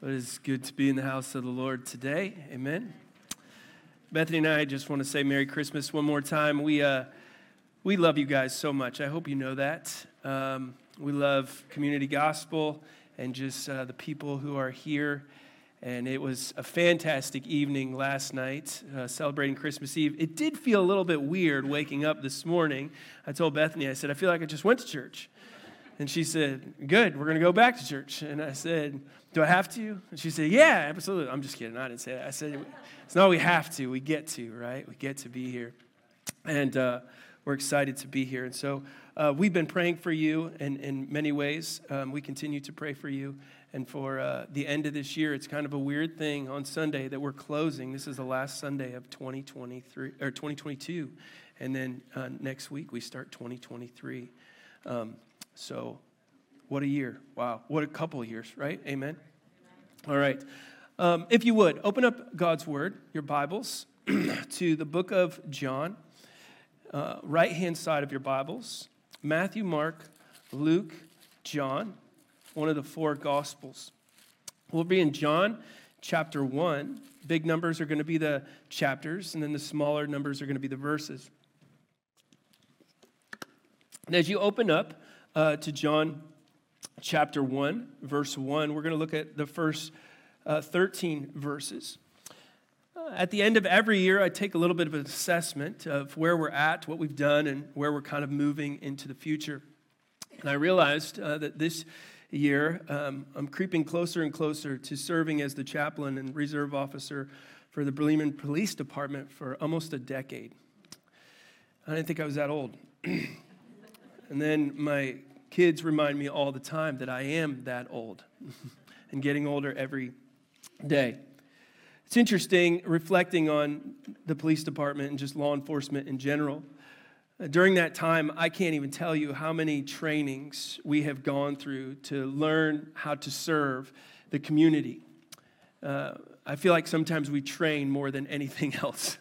It is good to be in the house of the Lord today. Amen. Bethany and I just want to say Merry Christmas one more time. We, uh, we love you guys so much. I hope you know that. Um, we love community gospel and just uh, the people who are here. And it was a fantastic evening last night, uh, celebrating Christmas Eve. It did feel a little bit weird waking up this morning. I told Bethany, I said, I feel like I just went to church. And she said, Good, we're going to go back to church. And I said, Do I have to? And she said, Yeah, absolutely. I'm just kidding. I didn't say that. I said, It's not we have to, we get to, right? We get to be here. And uh, we're excited to be here. And so uh, we've been praying for you in, in many ways. Um, we continue to pray for you. And for uh, the end of this year, it's kind of a weird thing on Sunday that we're closing. This is the last Sunday of 2023 or 2022. And then uh, next week, we start 2023. Um, so, what a year. Wow. What a couple of years, right? Amen. All right. Um, if you would, open up God's Word, your Bibles, to the book of John, uh, right hand side of your Bibles Matthew, Mark, Luke, John, one of the four Gospels. We'll be in John chapter 1. Big numbers are going to be the chapters, and then the smaller numbers are going to be the verses. And as you open up, uh, to John chapter 1, verse 1. We're going to look at the first uh, 13 verses. Uh, at the end of every year, I take a little bit of an assessment of where we're at, what we've done, and where we're kind of moving into the future. And I realized uh, that this year, um, I'm creeping closer and closer to serving as the chaplain and reserve officer for the Bremen Police Department for almost a decade. I didn't think I was that old. And then my kids remind me all the time that I am that old and getting older every day. It's interesting reflecting on the police department and just law enforcement in general. During that time, I can't even tell you how many trainings we have gone through to learn how to serve the community. Uh, I feel like sometimes we train more than anything else.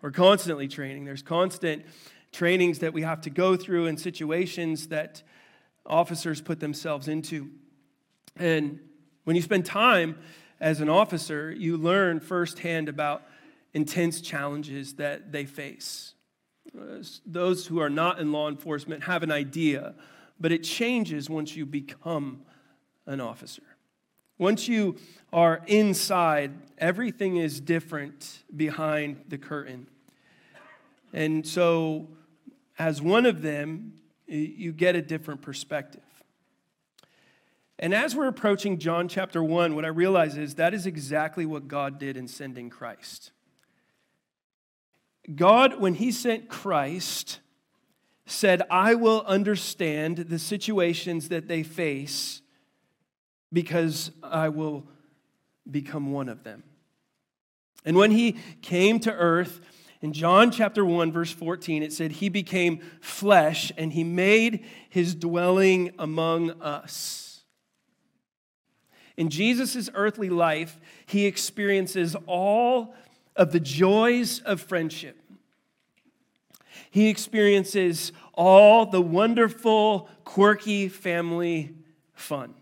We're constantly training. There's constant trainings that we have to go through and situations that officers put themselves into. And when you spend time as an officer, you learn firsthand about intense challenges that they face. Uh, those who are not in law enforcement have an idea, but it changes once you become an officer. Once you are inside, everything is different behind the curtain. And so as one of them, you get a different perspective. And as we're approaching John chapter 1, what I realize is that is exactly what God did in sending Christ. God, when He sent Christ, said, I will understand the situations that they face because I will become one of them. And when He came to earth, in John chapter 1, verse 14, it said, He became flesh and He made His dwelling among us. In Jesus' earthly life, He experiences all of the joys of friendship. He experiences all the wonderful, quirky family fun.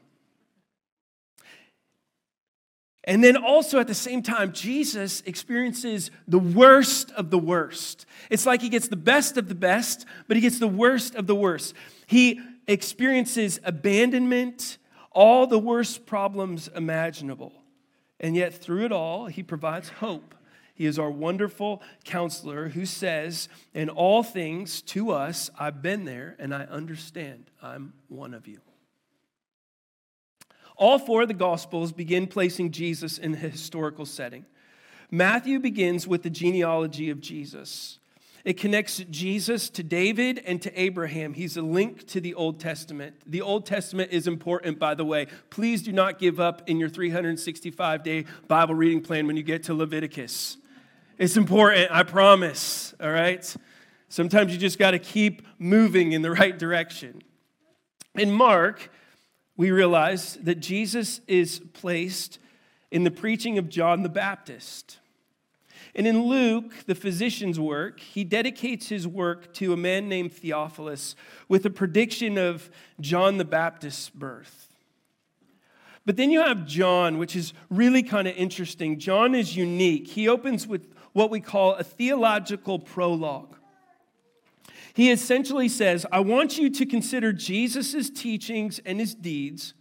And then also at the same time, Jesus experiences the worst of the worst. It's like he gets the best of the best, but he gets the worst of the worst. He experiences abandonment, all the worst problems imaginable. And yet, through it all, he provides hope. He is our wonderful counselor who says, In all things to us, I've been there and I understand. I'm one of you. All four of the Gospels begin placing Jesus in a historical setting. Matthew begins with the genealogy of Jesus. It connects Jesus to David and to Abraham. He's a link to the Old Testament. The Old Testament is important, by the way. Please do not give up in your 365 day Bible reading plan when you get to Leviticus. It's important, I promise, all right? Sometimes you just got to keep moving in the right direction. In Mark, we realize that Jesus is placed in the preaching of John the Baptist. And in Luke, the physician's work, he dedicates his work to a man named Theophilus with a prediction of John the Baptist's birth. But then you have John, which is really kind of interesting. John is unique. He opens with what we call a theological prologue. He essentially says, I want you to consider Jesus' teachings and his deeds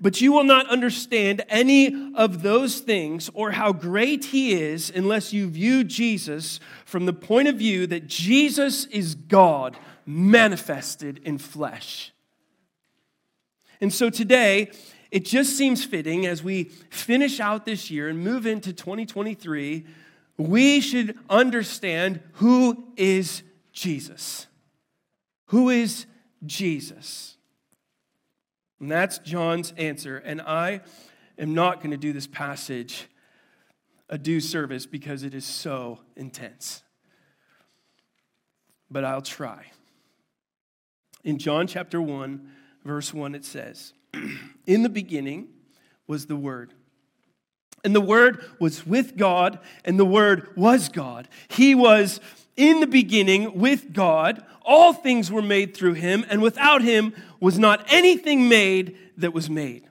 but you will not understand any of those things or how great he is unless you view Jesus from the point of view that Jesus is God manifested in flesh. And so today, it just seems fitting as we finish out this year and move into 2023, we should understand who is Jesus. Who is Jesus? And that's John's answer. And I am not going to do this passage a due service because it is so intense. But I'll try. In John chapter 1, verse 1, it says, In the beginning was the Word. And the Word was with God, and the Word was God. He was in the beginning with God. All things were made through him, and without him was not anything made that was made.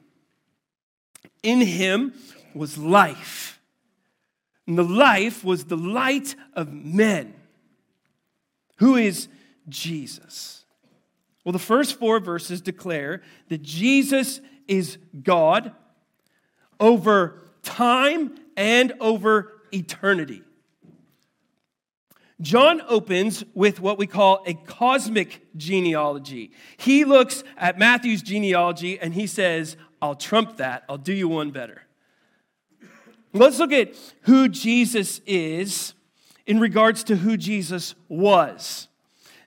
In him was life, and the life was the light of men. Who is Jesus? Well, the first four verses declare that Jesus is God over time and over eternity. John opens with what we call a cosmic genealogy. He looks at Matthew's genealogy and he says, I'll trump that. I'll do you one better. Let's look at who Jesus is in regards to who Jesus was.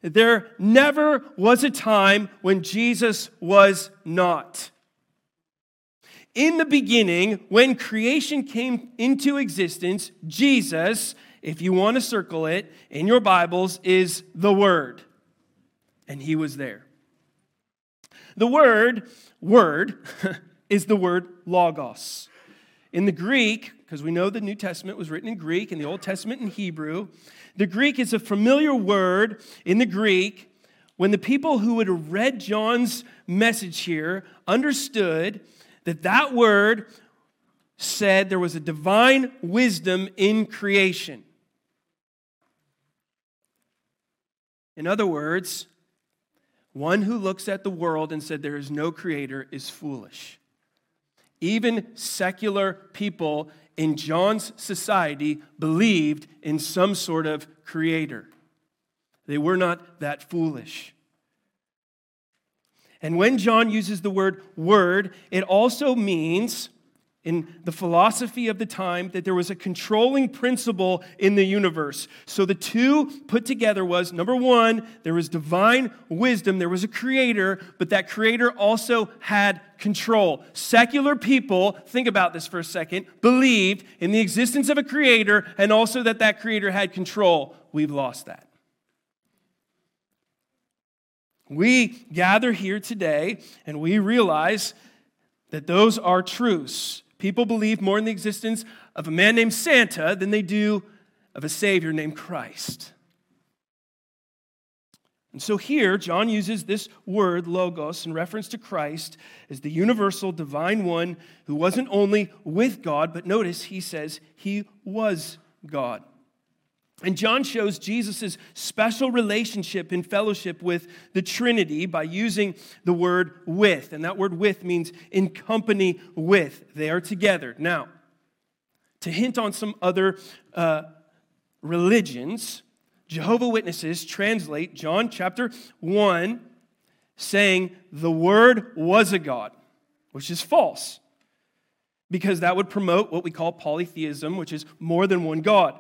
There never was a time when Jesus was not. In the beginning, when creation came into existence, Jesus if you want to circle it in your Bibles, is the Word. And He was there. The word, word, is the word logos. In the Greek, because we know the New Testament was written in Greek and the Old Testament in Hebrew, the Greek is a familiar word in the Greek when the people who have read John's message here understood that that word said there was a divine wisdom in creation. In other words, one who looks at the world and said there is no creator is foolish. Even secular people in John's society believed in some sort of creator. They were not that foolish. And when John uses the word word, it also means in the philosophy of the time that there was a controlling principle in the universe. So the two put together was number one, there was divine wisdom, there was a creator, but that creator also had control. Secular people, think about this for a second, believed in the existence of a creator and also that that creator had control. We've lost that. We gather here today and we realize that those are truths. People believe more in the existence of a man named Santa than they do of a Savior named Christ. And so here, John uses this word, logos, in reference to Christ as the universal divine one who wasn't only with God, but notice he says he was God. And John shows Jesus' special relationship in fellowship with the Trinity by using the word with. And that word with means in company with. They are together. Now, to hint on some other uh, religions, Jehovah Witnesses translate John chapter 1 saying the word was a God, which is false because that would promote what we call polytheism, which is more than one God.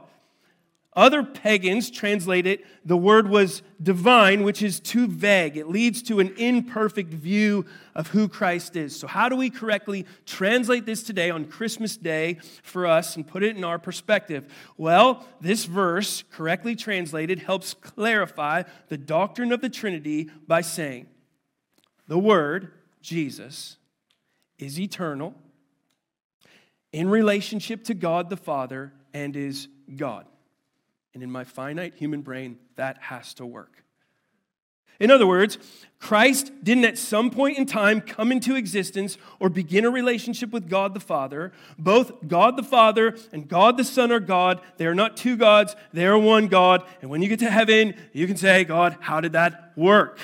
Other pagans translate it, the word was divine, which is too vague. It leads to an imperfect view of who Christ is. So, how do we correctly translate this today on Christmas Day for us and put it in our perspective? Well, this verse, correctly translated, helps clarify the doctrine of the Trinity by saying the Word, Jesus, is eternal in relationship to God the Father and is God. And in my finite human brain, that has to work. In other words, Christ didn't at some point in time come into existence or begin a relationship with God the Father. Both God the Father and God the Son are God. They are not two gods, they are one God. And when you get to heaven, you can say, God, how did that work?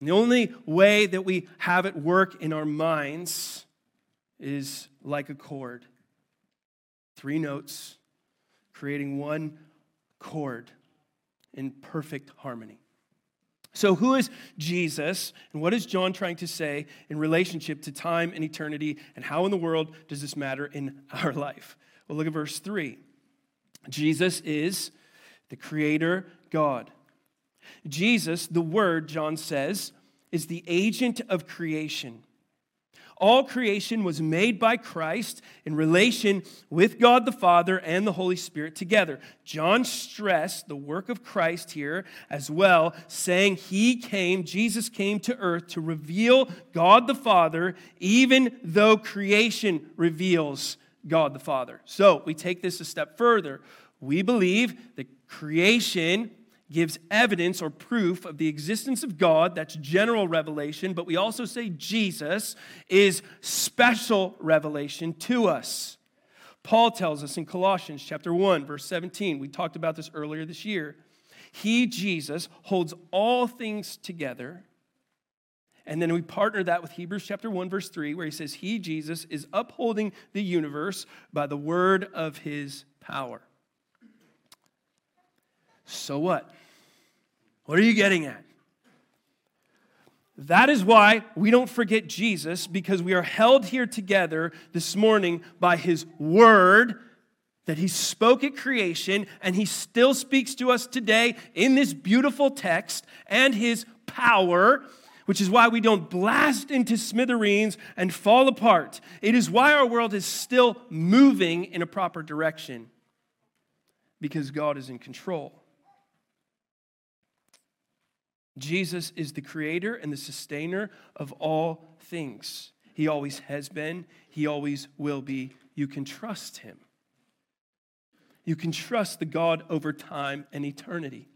And the only way that we have it work in our minds is like a chord three notes creating one chord in perfect harmony. So, who is Jesus, and what is John trying to say in relationship to time and eternity, and how in the world does this matter in our life? Well, look at verse 3. Jesus is the Creator God. Jesus, the Word, John says, is the agent of creation. All creation was made by Christ in relation with God the Father and the Holy Spirit together. John stressed the work of Christ here as well, saying he came, Jesus came to earth to reveal God the Father, even though creation reveals God the Father. So we take this a step further. We believe that creation gives evidence or proof of the existence of God. That's general revelation. But we also say Jesus is special revelation to us. Paul tells us in Colossians chapter 1 verse 17. We talked about this earlier this year. He Jesus holds all things together. And then we partner that with Hebrews chapter 1 verse 3 where he says he Jesus is upholding the universe by the word of his power. So what? What are you getting at? That is why we don't forget Jesus because we are held here together this morning by his word that he spoke at creation and he still speaks to us today in this beautiful text and his power which is why we don't blast into smithereens and fall apart. It is why our world is still moving in a proper direction because God is in control. Jesus is the creator and the sustainer of all things. He always has been, He always will be. You can trust Him. You can trust the God over time and eternity.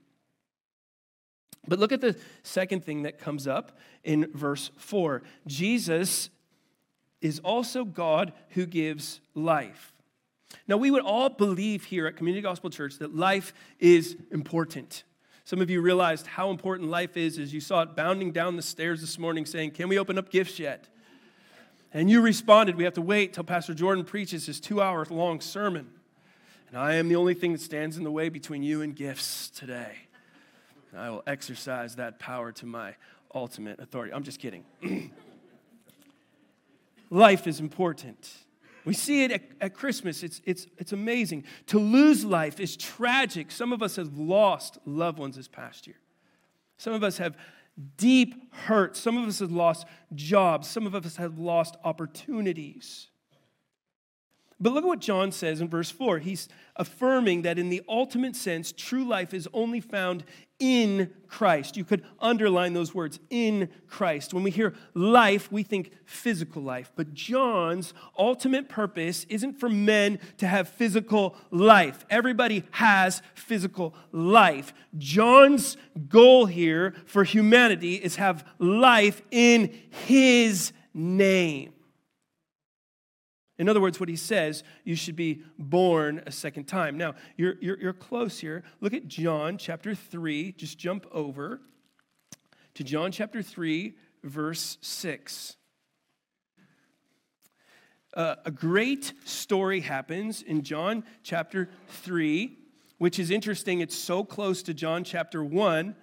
But look at the second thing that comes up in verse 4 Jesus is also God who gives life. Now, we would all believe here at Community Gospel Church that life is important. Some of you realized how important life is as you saw it bounding down the stairs this morning saying, Can we open up gifts yet? And you responded, We have to wait till Pastor Jordan preaches his two hour long sermon. And I am the only thing that stands in the way between you and gifts today. I will exercise that power to my ultimate authority. I'm just kidding. Life is important. We see it at, at, Christmas. It's, it's, it's amazing. To lose life is tragic. Some of us have lost loved ones this past year. Some of us have deep hurt. Some of us have lost jobs. Some of us have lost opportunities. But look at what John says in verse 4. He's affirming that in the ultimate sense, true life is only found in Christ. You could underline those words, in Christ. When we hear life, we think physical life. But John's ultimate purpose isn't for men to have physical life. Everybody has physical life. John's goal here for humanity is have life in his name. In other words, what he says, you should be born a second time. Now, you're, you're, you're close here. Look at John chapter 3. Just jump over to John chapter 3, verse 6. Uh, a great story happens in John chapter 3, which is interesting. It's so close to John chapter 1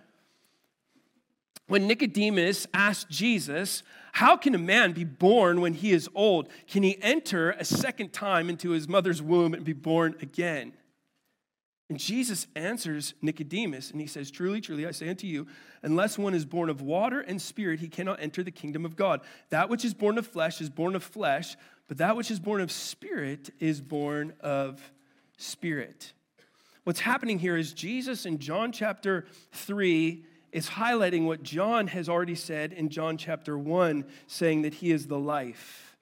when Nicodemus asked Jesus, How can a man be born when he is old? Can he enter a second time into his mother's womb and be born again? And Jesus answers Nicodemus, and he says, Truly, truly, I say unto you, unless one is born of water and spirit, he cannot enter the kingdom of God. That which is born of flesh is born of flesh, but that which is born of spirit is born of spirit. What's happening here is Jesus in John chapter 3 is highlighting what John has already said in John chapter 1, saying that he is the life.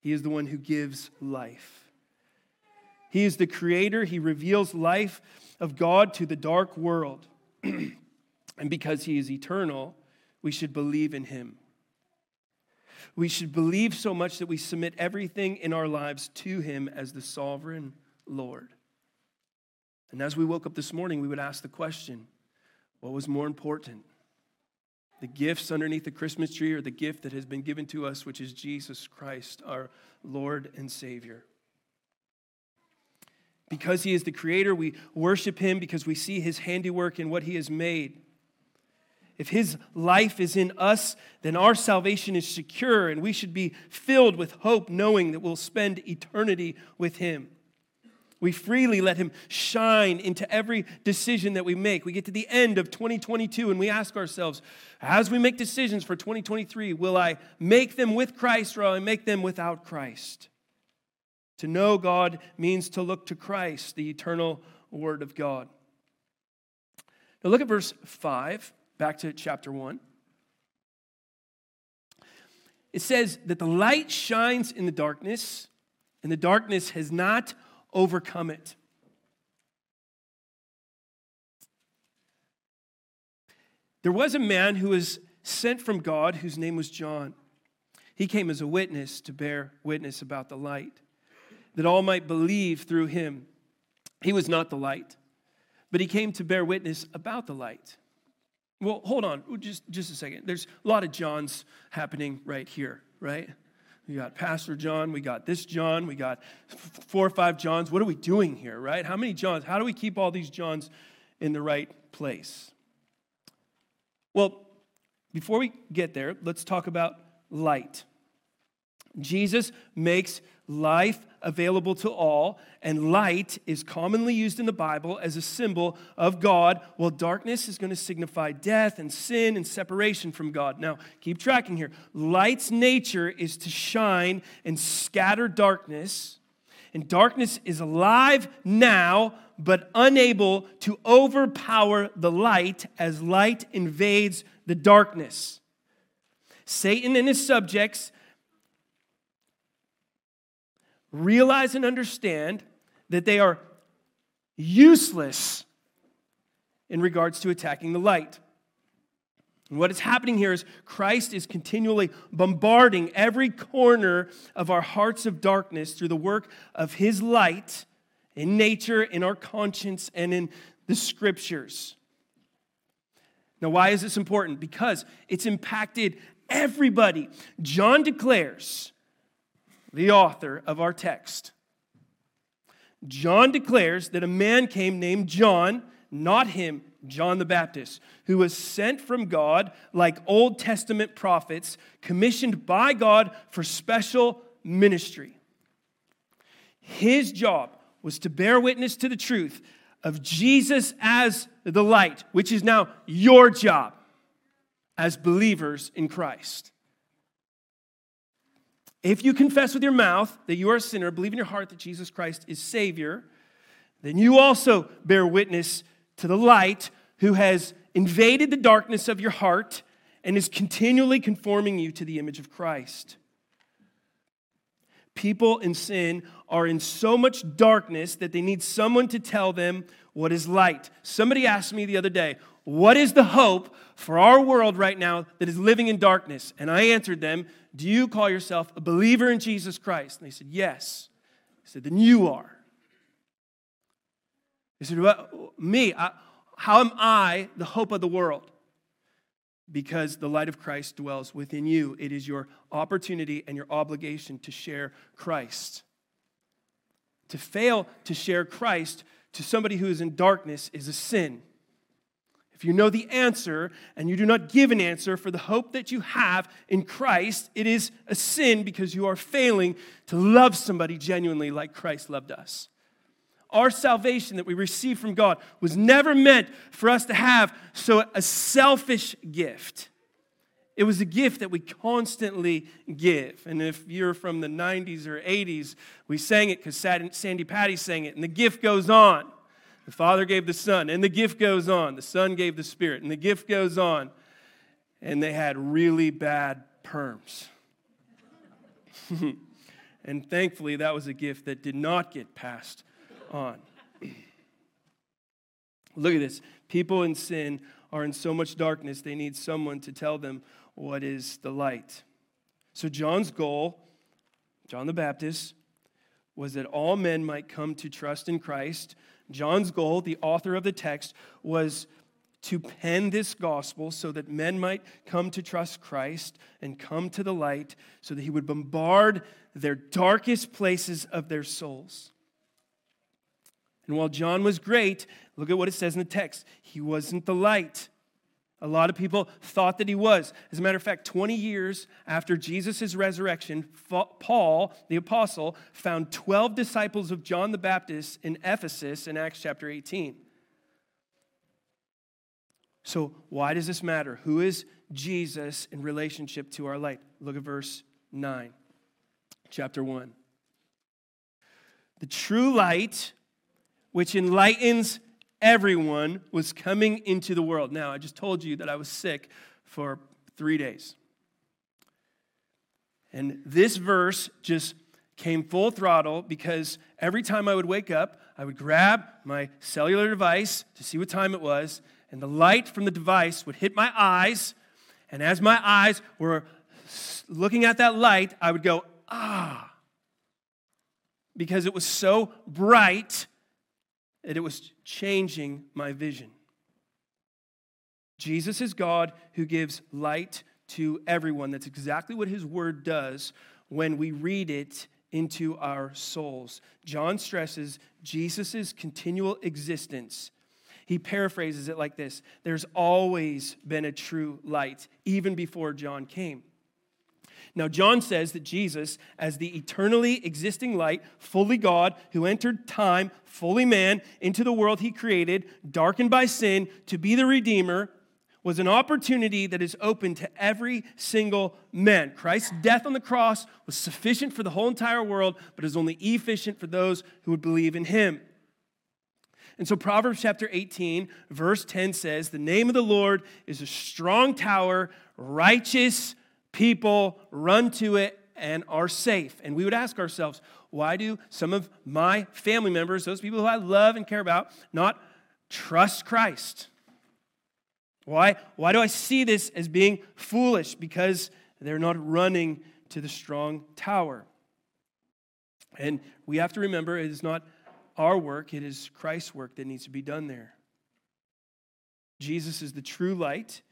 He is the one who gives life. He is the creator. He reveals life of God to the dark world. and because he is eternal, we should believe in him. We should believe so much that we submit everything in our lives to him as the sovereign Lord. And as we woke up this morning, we would ask the question what was more important? The gifts underneath the Christmas tree or the gift that has been given to us, which is Jesus Christ, our Lord and Savior? Because he is the creator, we worship him because we see his handiwork in what he has made. If his life is in us, then our salvation is secure, and we should be filled with hope, knowing that we'll spend eternity with him. We freely let him shine into every decision that we make. We get to the end of 2022 and we ask ourselves, as we make decisions for 2023, will I make them with Christ or will I make them without Christ? To know God means to look to Christ, the eternal Word of God. Now look at verse 5, back to chapter 1. It says that the light shines in the darkness, and the darkness has not overcome it. There was a man who was sent from God whose name was John. He came as a witness to bear witness about the light that all might believe through him. He was not the light, but he came to bear witness about the light. Well, hold on, just, just a second. There's a lot of Johns happening right here, right? We got Pastor John, we got this John, we got four or five Johns. What are we doing here, right? How many Johns? How do we keep all these Johns in the right place? Well, before we get there, let's talk about light. Jesus makes life available to all, and light is commonly used in the Bible as a symbol of God, while darkness is going to signify death and sin and separation from God. Now, keep tracking here. Light's nature is to shine and scatter darkness, and darkness is alive now, but unable to overpower the light as light invades the darkness. Satan and his subjects realize and understand that they are useless in regards to attacking the light. And what is happening here is Christ is continually bombarding every corner of our hearts of darkness through the work of his light in nature, in our conscience, and in the scriptures. Now, why is this important? Because it's impacted everybody. John declares the author of our text. John declares that a man came named John, not him, John the Baptist, who was sent from God like Old Testament prophets, commissioned by God for special ministry. His job was to bear witness to the truth of Jesus as the light, which is now your job as believers in Christ. If you confess with your mouth that you are a sinner, believe in your heart that Jesus Christ is Savior, then you also bear witness to the light who has invaded the darkness of your heart and is continually conforming you to the image of Christ. People in sin are in so much darkness that they need someone to tell them what is light. Somebody asked me the other day, What is the hope for our world right now that is living in darkness? And I answered them, Do you call yourself a believer in Jesus Christ? And they said, Yes. I said, Then you are. They said, well, Me, I, how am I the hope of the world? Because the light of Christ dwells within you. It is your opportunity and your obligation to share Christ. To fail to share Christ to somebody who is in darkness is a sin. If you know the answer and you do not give an answer for the hope that you have in Christ, it is a sin because you are failing to love somebody genuinely like Christ loved us. our salvation that we receive from God was never meant for us to have so a selfish gift. It was a gift that we constantly give. And if you're from the 90s or 80s, we sang it because Sandi Patty sang it, and the gift goes on. The Father gave the Son, and the gift goes on. The Son gave the Spirit, and the gift goes on. And they had really bad perms. and thankfully, that was a gift that did not get passed on. Look at this. People in sin are in so much darkness, they need someone to tell them what is the light. So, John's goal, John the Baptist, was that all men might come to trust in Christ. John's goal, the author of the text, was to pen this gospel so that men might come to trust Christ and come to the light, so that he would bombard their darkest places of their souls. And while John was great, look at what it says in the text. He wasn't the light. A lot of people thought that he was. As a matter of fact, 20 years after Jesus' resurrection, Paul, the apostle, found 12 disciples of John the Baptist in Ephesus in Acts chapter 18. So, why does this matter? Who is Jesus in relationship to our light? Look at verse 9, chapter 1. The true light, which enlightens everyone was coming into the world. Now, I just told you that I was sick for three days. And this verse just came full throttle because every time I would wake up, I would grab my cellular device to see what time it was, and the light from the device would hit my eyes. And as my eyes were looking at that light, I would go, ah, because it was so bright it was changing my vision. Jesus is God who gives light to everyone. That's exactly what his word does when we read it into our souls. John stresses Jesus' continual existence. He paraphrases it like this There's always been a true light, even before John came. Now, John says that Jesus, as the eternally existing light, fully God, who entered time, fully man, into the world he created, darkened by sin, to be the Redeemer, was an opportunity that is open to every single man. Christ's death on the cross was sufficient for the whole entire world, but is only efficient for those who would believe in him. And so Proverbs chapter 18, verse 10 says, The name of the Lord is a strong tower, righteous people run to it and are safe. And we would ask ourselves, why do some of my family members, those people who I love and care about, not trust Christ? Why, why do I see this as being foolish? Because they're not running to the strong tower. And we have to remember it is not our work, it is Christ's work that needs to be done there. Jesus is the true light.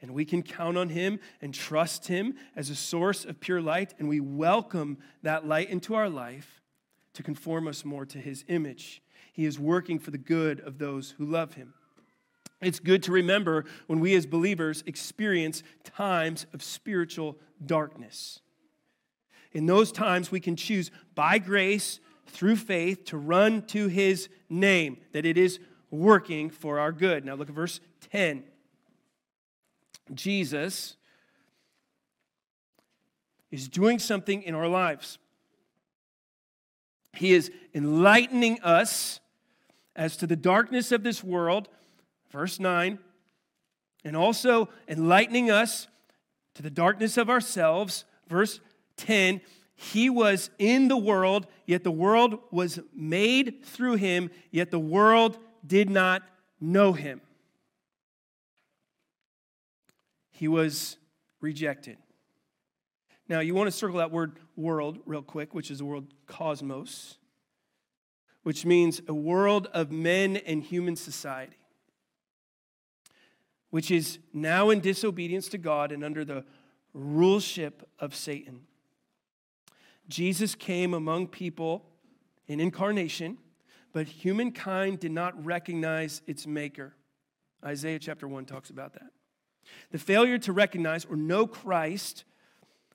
And we can count on Him and trust Him as a source of pure light, and we welcome that light into our life to conform us more to His image. He is working for the good of those who love Him. It's good to remember when we as believers experience times of spiritual darkness. In those times, we can choose by grace through faith to run to His name, that it is working for our good. Now, look at verse 10. Jesus is doing something in our lives. He is enlightening us as to the darkness of this world, verse 9, and also enlightening us to the darkness of ourselves, verse 10. He was in the world, yet the world was made through him, yet the world did not know him. He was rejected. Now, you want to circle that word world real quick, which is the word cosmos, which means a world of men and human society, which is now in disobedience to God and under the ruleship of Satan. Jesus came among people in incarnation, but humankind did not recognize its maker. Isaiah chapter 1 talks about that. The failure to recognize or know Christ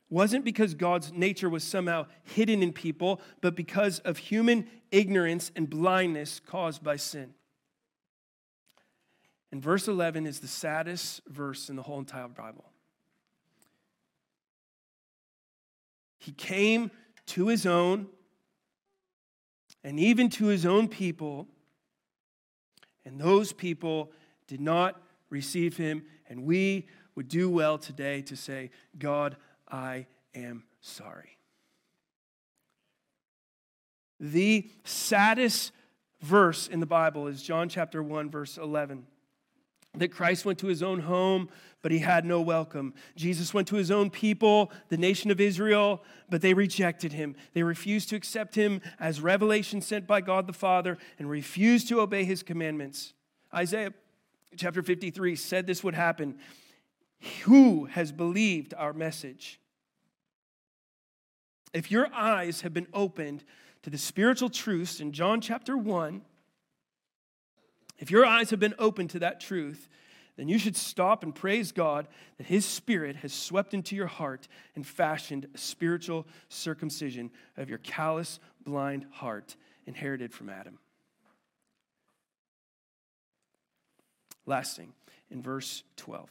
wasn't because God's nature was somehow hidden in people, but because of human ignorance and blindness caused by sin. And verse 11 is the saddest verse in the whole entire Bible. He came to his own, and even to his own people, and those people did not receive him. And we would do well today to say, God, I am sorry. The saddest verse in the Bible is John chapter 1, verse 11 that Christ went to his own home, but he had no welcome. Jesus went to his own people, the nation of Israel, but they rejected him. They refused to accept him as revelation sent by God the Father and refused to obey his commandments. Isaiah chapter 53 said this would happen. Who has believed our message? If your eyes have been opened to the spiritual truths in John chapter 1, if your eyes have been opened to that truth, then you should stop and praise God that His Spirit has swept into your heart and fashioned a spiritual circumcision of your callous, blind heart inherited from Adam. Last thing, in verse 12.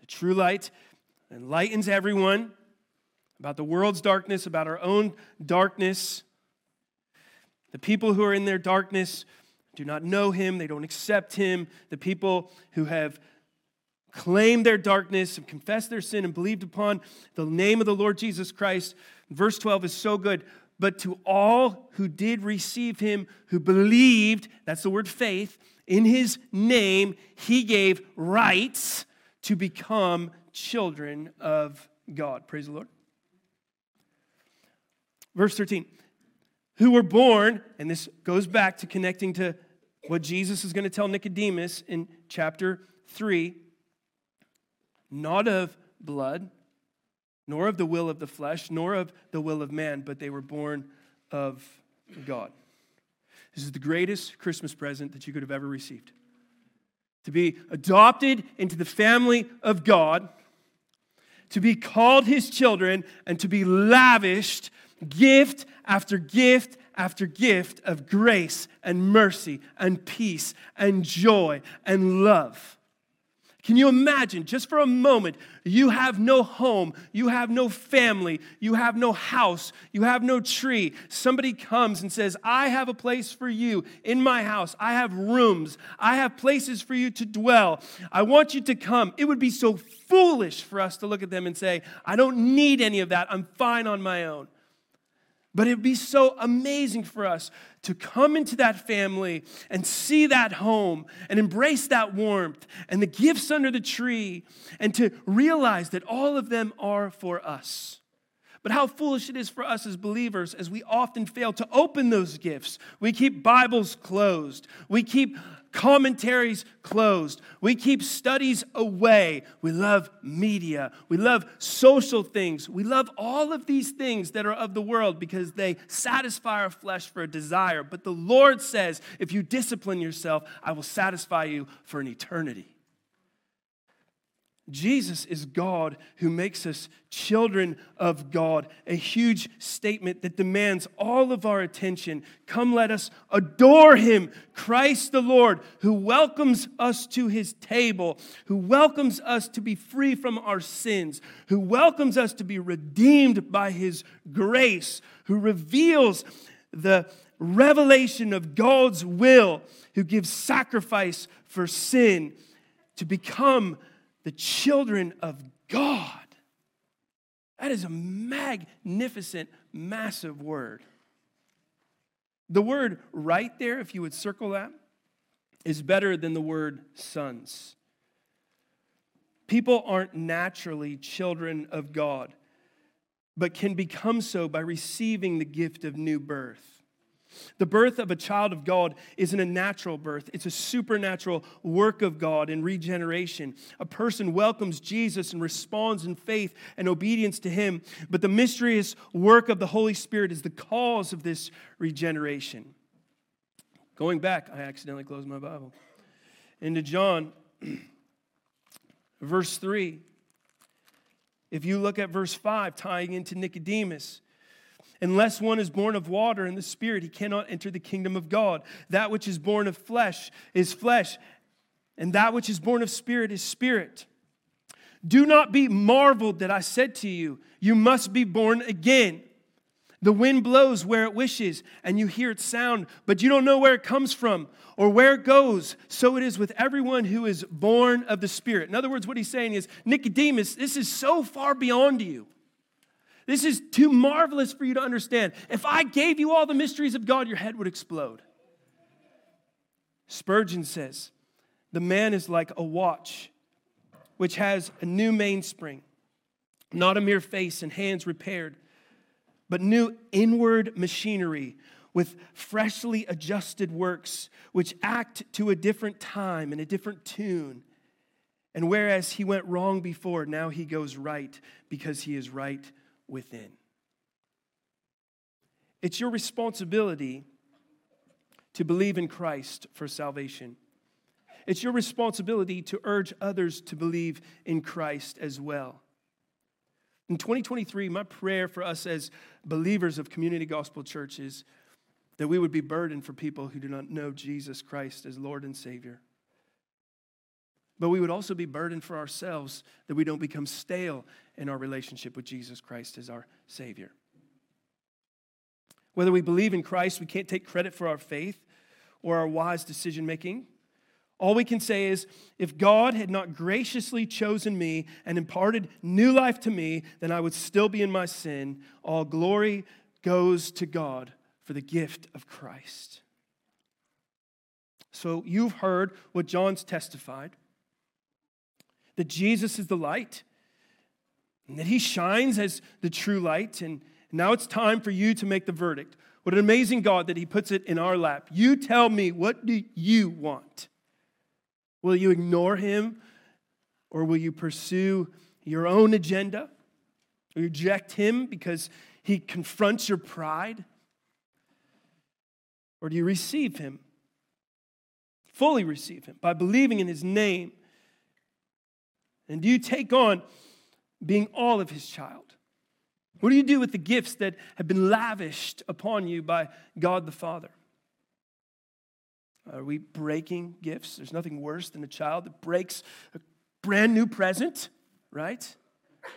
The true light enlightens everyone about the world's darkness, about our own darkness. The people who are in their darkness do not know him, they don't accept him. The people who have claimed their darkness and confessed their sin and believed upon the name of the Lord Jesus Christ. Verse 12 is so good. But to all who did receive him, who believed, that's the word faith, in his name, he gave rights to become children of God. Praise the Lord. Verse 13 who were born, and this goes back to connecting to what Jesus is going to tell Nicodemus in chapter 3 not of blood, nor of the will of the flesh, nor of the will of man, but they were born of God. This is the greatest Christmas present that you could have ever received. To be adopted into the family of God, to be called his children, and to be lavished gift after gift after gift of grace and mercy and peace and joy and love. Can you imagine, just for a moment, you have no home, you have no family, you have no house, you have no tree. Somebody comes and says, I have a place for you in my house. I have rooms, I have places for you to dwell. I want you to come. It would be so foolish for us to look at them and say, I don't need any of that, I'm fine on my own. But it would be so amazing for us to come into that family and see that home and embrace that warmth and the gifts under the tree and to realize that all of them are for us. But how foolish it is for us as believers as we often fail to open those gifts. We keep Bibles closed. We keep commentaries closed. We keep studies away. We love media. We love social things. We love all of these things that are of the world because they satisfy our flesh for a desire. But the Lord says, if you discipline yourself, I will satisfy you for an eternity. Jesus is God who makes us children of God, a huge statement that demands all of our attention. Come, let us adore him, Christ the Lord, who welcomes us to his table, who welcomes us to be free from our sins, who welcomes us to be redeemed by his grace, who reveals the revelation of God's will, who gives sacrifice for sin to become the children of God. That is a magnificent, massive word. The word right there, if you would circle that, is better than the word sons. People aren't naturally children of God, but can become so by receiving the gift of new birth. The birth of a child of God isn't a natural birth, it's a supernatural work of God in regeneration. A person welcomes Jesus and responds in faith and obedience to him, but the mysterious work of the Holy Spirit is the cause of this regeneration. Going back, I accidentally closed my Bible. Into John, verse 3. If you look at verse 5, tying into Nicodemus, Unless one is born of water and the Spirit, he cannot enter the kingdom of God. That which is born of flesh is flesh, and that which is born of spirit is spirit. Do not be marveled that I said to you, You must be born again. The wind blows where it wishes, and you hear its sound, but you don't know where it comes from or where it goes. So it is with everyone who is born of the Spirit. In other words, what he's saying is, Nicodemus, this is so far beyond you. This is too marvelous for you to understand. If I gave you all the mysteries of God, your head would explode. Spurgeon says, The man is like a watch which has a new mainspring, not a mere face and hands repaired, but new inward machinery with freshly adjusted works which act to a different time and a different tune. And whereas he went wrong before, now he goes right because he is right within. It's your responsibility to believe in Christ for salvation. It's your responsibility to urge others to believe in Christ as well. In 2023, my prayer for us as believers of Community Gospel Church is that we would be burdened for people who do not know Jesus Christ as Lord and Savior. But we would also be burdened for ourselves that we don't become stale in our relationship with Jesus Christ as our Savior. Whether we believe in Christ, we can't take credit for our faith or our wise decision making. All we can say is if God had not graciously chosen me and imparted new life to me, then I would still be in my sin. All glory goes to God for the gift of Christ. So you've heard what John's testified that Jesus is the light and that he shines as the true light. And now it's time for you to make the verdict. What an amazing God that he puts it in our lap. You tell me, what do you want? Will you ignore him or will you pursue your own agenda? Reject him because he confronts your pride? Or do you receive him? Fully receive him by believing in his name and do you take on being all of his child? What do you do with the gifts that have been lavished upon you by God the Father? Are we breaking gifts? There's nothing worse than a child that breaks a brand new present, right?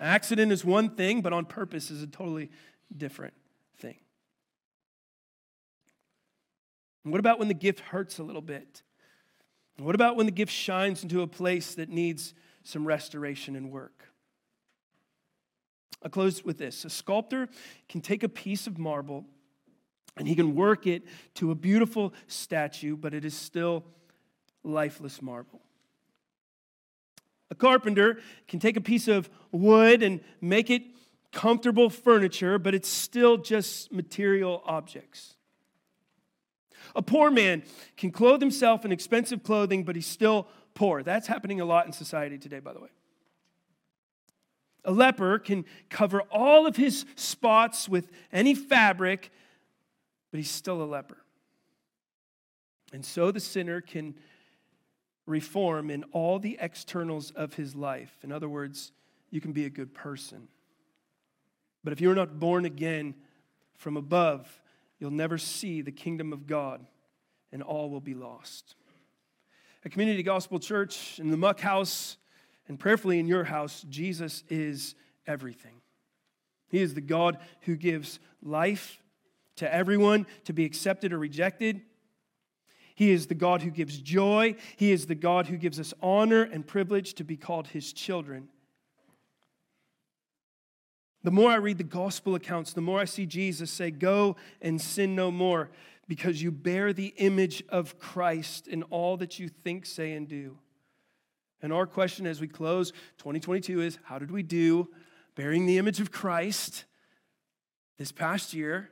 Accident is one thing, but on purpose is a totally different thing. What about when the gift hurts a little bit? What about when the gift shines into a place that needs some restoration and work. I'll close with this. A sculptor can take a piece of marble and he can work it to a beautiful statue, but it is still lifeless marble. A carpenter can take a piece of wood and make it comfortable furniture, but it's still just material objects. A poor man can clothe himself in expensive clothing, but he's still poor. That's happening a lot in society today, by the way. A leper can cover all of his spots with any fabric, but he's still a leper. And so the sinner can reform in all the externals of his life. In other words, you can be a good person. But if you're not born again from above, you'll never see the kingdom of God, and all will be lost at Community Gospel Church, in the Muck House, and prayerfully in your house, Jesus is everything. He is the God who gives life to everyone to be accepted or rejected. He is the God who gives joy. He is the God who gives us honor and privilege to be called his children. The more I read the gospel accounts, the more I see Jesus say, Go and sin no more because you bear the image of Christ in all that you think, say, and do. And our question as we close 2022 is how did we do bearing the image of Christ this past year?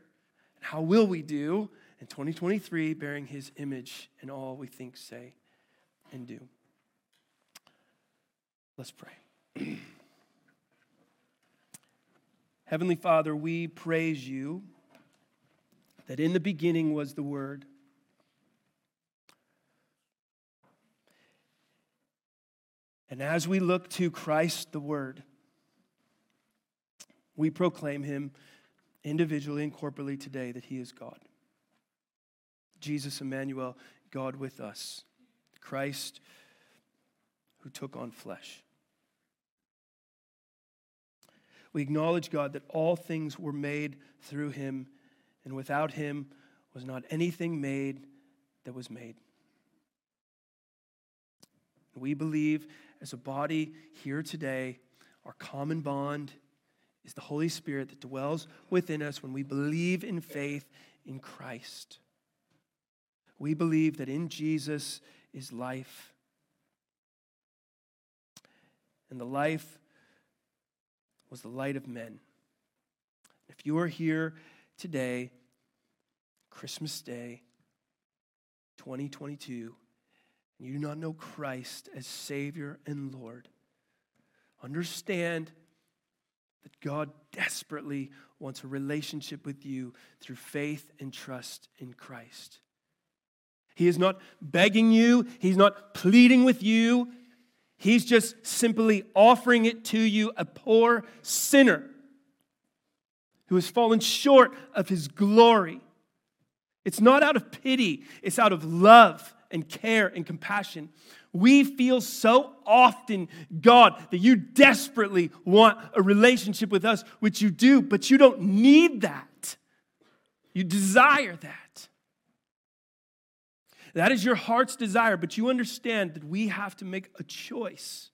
And how will we do in 2023 bearing his image in all we think, say, and do? Let's pray. Heavenly Father, we praise you that in the beginning was the Word. And as we look to Christ the Word, We proclaim him individually and corporately today that he is God. Jesus Emmanuel, God with us, Christ who took on flesh. We acknowledge, God, that all things were made through him, and without him was not anything made that was made. We believe as a body here today, our common bond is the Holy Spirit that dwells within us when we believe in faith in Christ. We believe that in Jesus is life. And the life was the light of men. If you are here today, Christmas Day, 2022, and you do not know Christ as Savior and Lord, understand that God desperately wants a relationship with you through faith and trust in Christ. He is not begging you, He's not pleading with you. He's just simply offering it to you, a poor sinner who has fallen short of His glory. It's not out of pity, it's out of love and care and compassion. We feel so often, God, that you desperately want a relationship with us, which you do, but you don't need that. You desire that. That is your heart's desire, but you understand that we have to make a choice.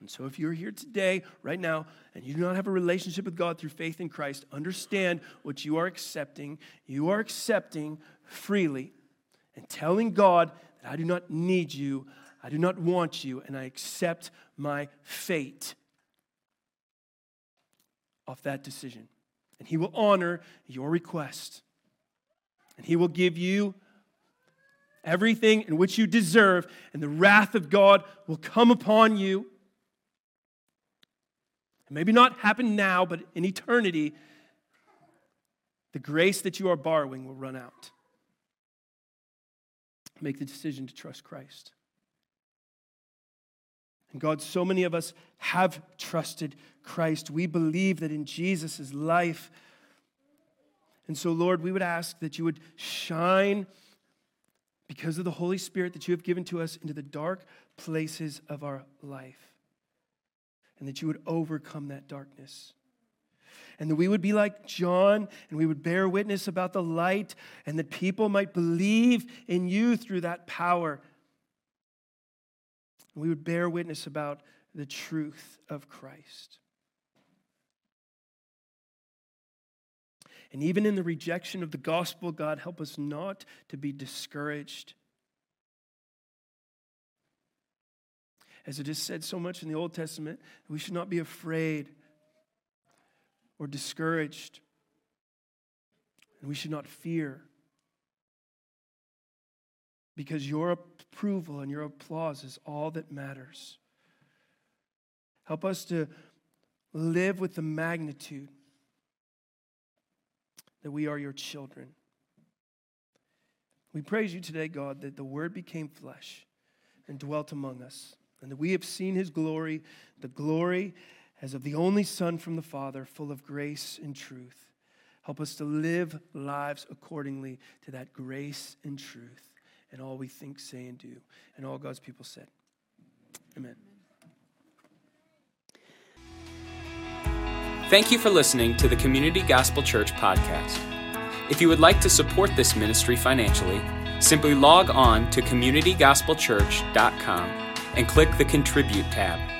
And so, if you're here today, right now, and you do not have a relationship with God through faith in Christ, understand what you are accepting. You are accepting freely and telling God that I do not need you, I do not want you, and I accept my fate off that decision. And He will honor your request. And He will give you everything in which you deserve, and the wrath of God will come upon you. Maybe not happen now, but in eternity, the grace that you are borrowing will run out make the decision to trust Christ. And God, so many of us have trusted Christ. We believe that in Jesus' life. And so, Lord, we would ask that you would shine because of the Holy Spirit that you have given to us into the dark places of our life. And that you would overcome that darkness and that we would be like John and we would bear witness about the light and that people might believe in you through that power. We would bear witness about the truth of Christ. And even in the rejection of the gospel, God, help us not to be discouraged. As it is said so much in the Old Testament, we should not be afraid or discouraged. And we should not fear. Because your approval and your applause is all that matters. Help us to live with the magnitude that we are your children. We praise you today, God, that the Word became flesh and dwelt among us, and that we have seen his glory, the glory as of the only Son from the Father, full of grace and truth. Help us to live lives accordingly to that grace and truth and all we think, say, and do. And all God's people said, Amen. Thank you for listening to the Community Gospel Church podcast. If you would like to support this ministry financially, simply log on to communitygospelchurch.com and click the Contribute tab.